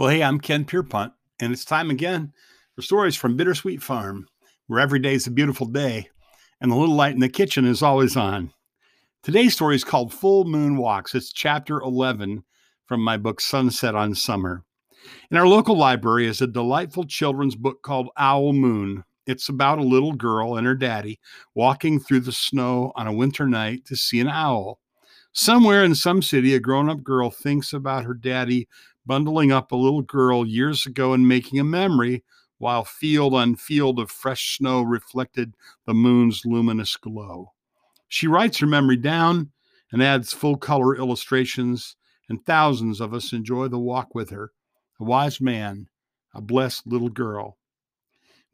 Well, hey, I'm Ken Pierpont, and it's time again for stories from Bittersweet Farm, where every day is a beautiful day and the little light in the kitchen is always on. Today's story is called Full Moon Walks. It's chapter 11 from my book Sunset on Summer. In our local library is a delightful children's book called Owl Moon. It's about a little girl and her daddy walking through the snow on a winter night to see an owl. Somewhere in some city, a grown up girl thinks about her daddy bundling up a little girl years ago and making a memory while field on field of fresh snow reflected the moon's luminous glow. She writes her memory down and adds full color illustrations, and thousands of us enjoy the walk with her. A wise man, a blessed little girl.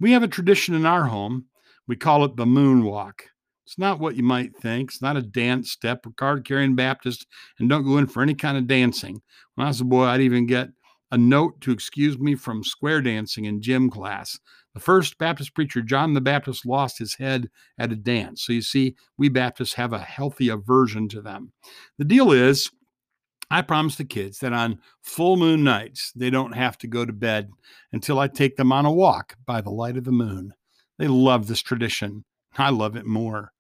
We have a tradition in our home. We call it the moon walk. It's not what you might think. It's not a dance step or card carrying Baptist, and don't go in for any kind of dancing. When I was a boy, I'd even get a note to excuse me from square dancing in gym class. The first Baptist preacher, John the Baptist, lost his head at a dance. So you see, we Baptists have a healthy aversion to them. The deal is, I promise the kids that on full moon nights, they don't have to go to bed until I take them on a walk by the light of the moon. They love this tradition. I love it more.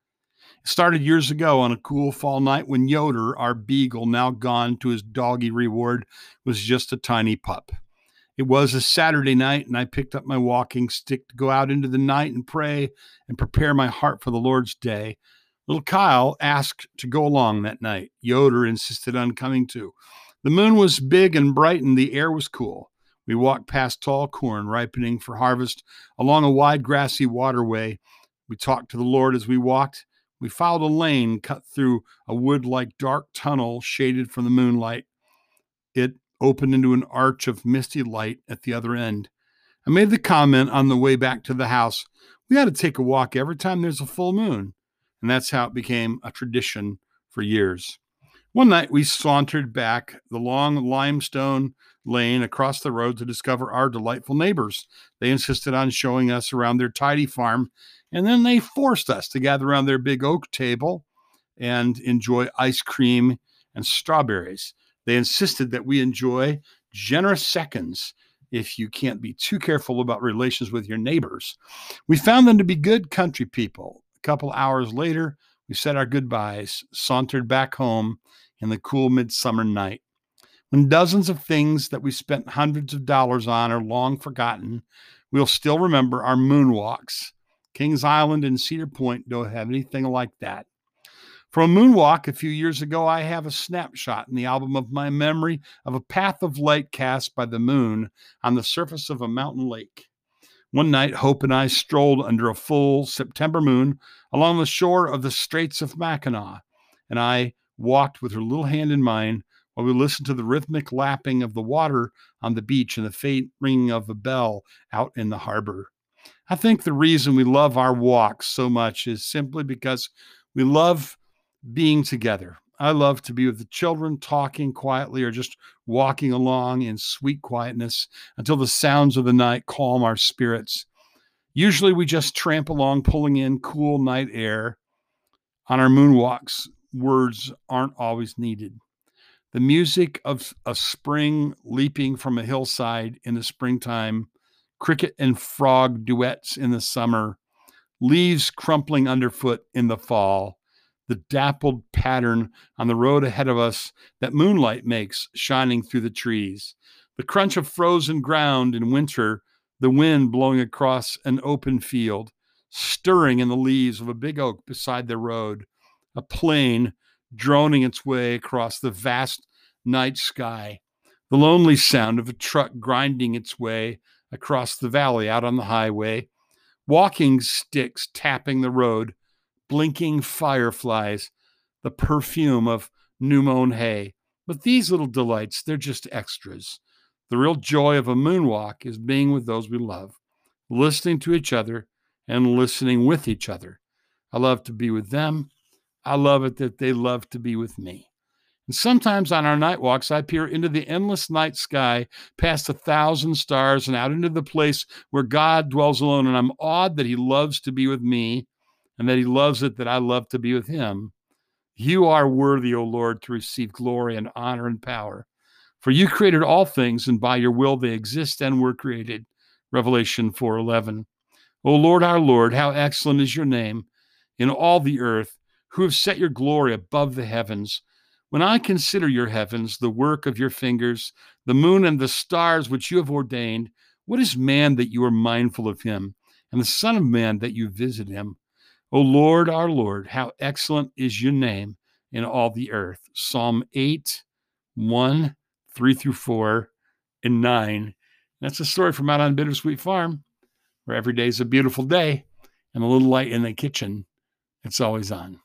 Started years ago on a cool fall night when Yoder, our beagle, now gone to his doggy reward, was just a tiny pup. It was a Saturday night, and I picked up my walking stick to go out into the night and pray and prepare my heart for the Lord's day. Little Kyle asked to go along that night. Yoder insisted on coming too. The moon was big and bright, and the air was cool. We walked past tall corn ripening for harvest along a wide grassy waterway. We talked to the Lord as we walked. We followed a lane cut through a wood like dark tunnel shaded from the moonlight. It opened into an arch of misty light at the other end. I made the comment on the way back to the house we ought to take a walk every time there's a full moon. And that's how it became a tradition for years. One night we sauntered back the long limestone lane across the road to discover our delightful neighbors. They insisted on showing us around their tidy farm and then they forced us to gather around their big oak table and enjoy ice cream and strawberries. They insisted that we enjoy generous seconds if you can't be too careful about relations with your neighbors. We found them to be good country people. A couple hours later, we said our goodbyes, sauntered back home in the cool midsummer night. When dozens of things that we spent hundreds of dollars on are long forgotten, we'll still remember our moonwalks Kings Island and Cedar Point don't have anything like that. From a moonwalk a few years ago, I have a snapshot in the album of my memory of a path of light cast by the moon on the surface of a mountain lake. One night, Hope and I strolled under a full September moon along the shore of the Straits of Mackinac, and I walked with her little hand in mine while we listened to the rhythmic lapping of the water on the beach and the faint ringing of a bell out in the harbor. I think the reason we love our walks so much is simply because we love being together. I love to be with the children, talking quietly or just walking along in sweet quietness until the sounds of the night calm our spirits. Usually we just tramp along, pulling in cool night air. On our moonwalks, words aren't always needed. The music of a spring leaping from a hillside in the springtime cricket and frog duets in the summer, leaves crumpling underfoot in the fall, the dappled pattern on the road ahead of us that moonlight makes shining through the trees, the crunch of frozen ground in winter, the wind blowing across an open field, stirring in the leaves of a big oak beside the road, a plane droning its way across the vast night sky, the lonely sound of a truck grinding its way across the valley out on the highway, walking sticks tapping the road, blinking fireflies, the perfume of new mown hay. But these little delights, they're just extras. The real joy of a moonwalk is being with those we love, listening to each other and listening with each other. I love to be with them. I love it that they love to be with me. And sometimes on our night walks, I peer into the endless night sky, past a thousand stars, and out into the place where God dwells alone. And I'm awed that He loves to be with me and that He loves it that I love to be with Him. You are worthy, O Lord, to receive glory and honor and power. For you created all things, and by your will they exist and were created. Revelation 4:11. O Lord our Lord, how excellent is your name in all the earth, who have set your glory above the heavens. When I consider your heavens, the work of your fingers, the moon and the stars which you have ordained, what is man that you are mindful of him, and the Son of Man that you visit him? O Lord, our Lord, how excellent is your name in all the earth. Psalm 8, 1, 3 through 4, and 9. That's a story from out on Bittersweet Farm, where every day is a beautiful day and a little light in the kitchen. It's always on.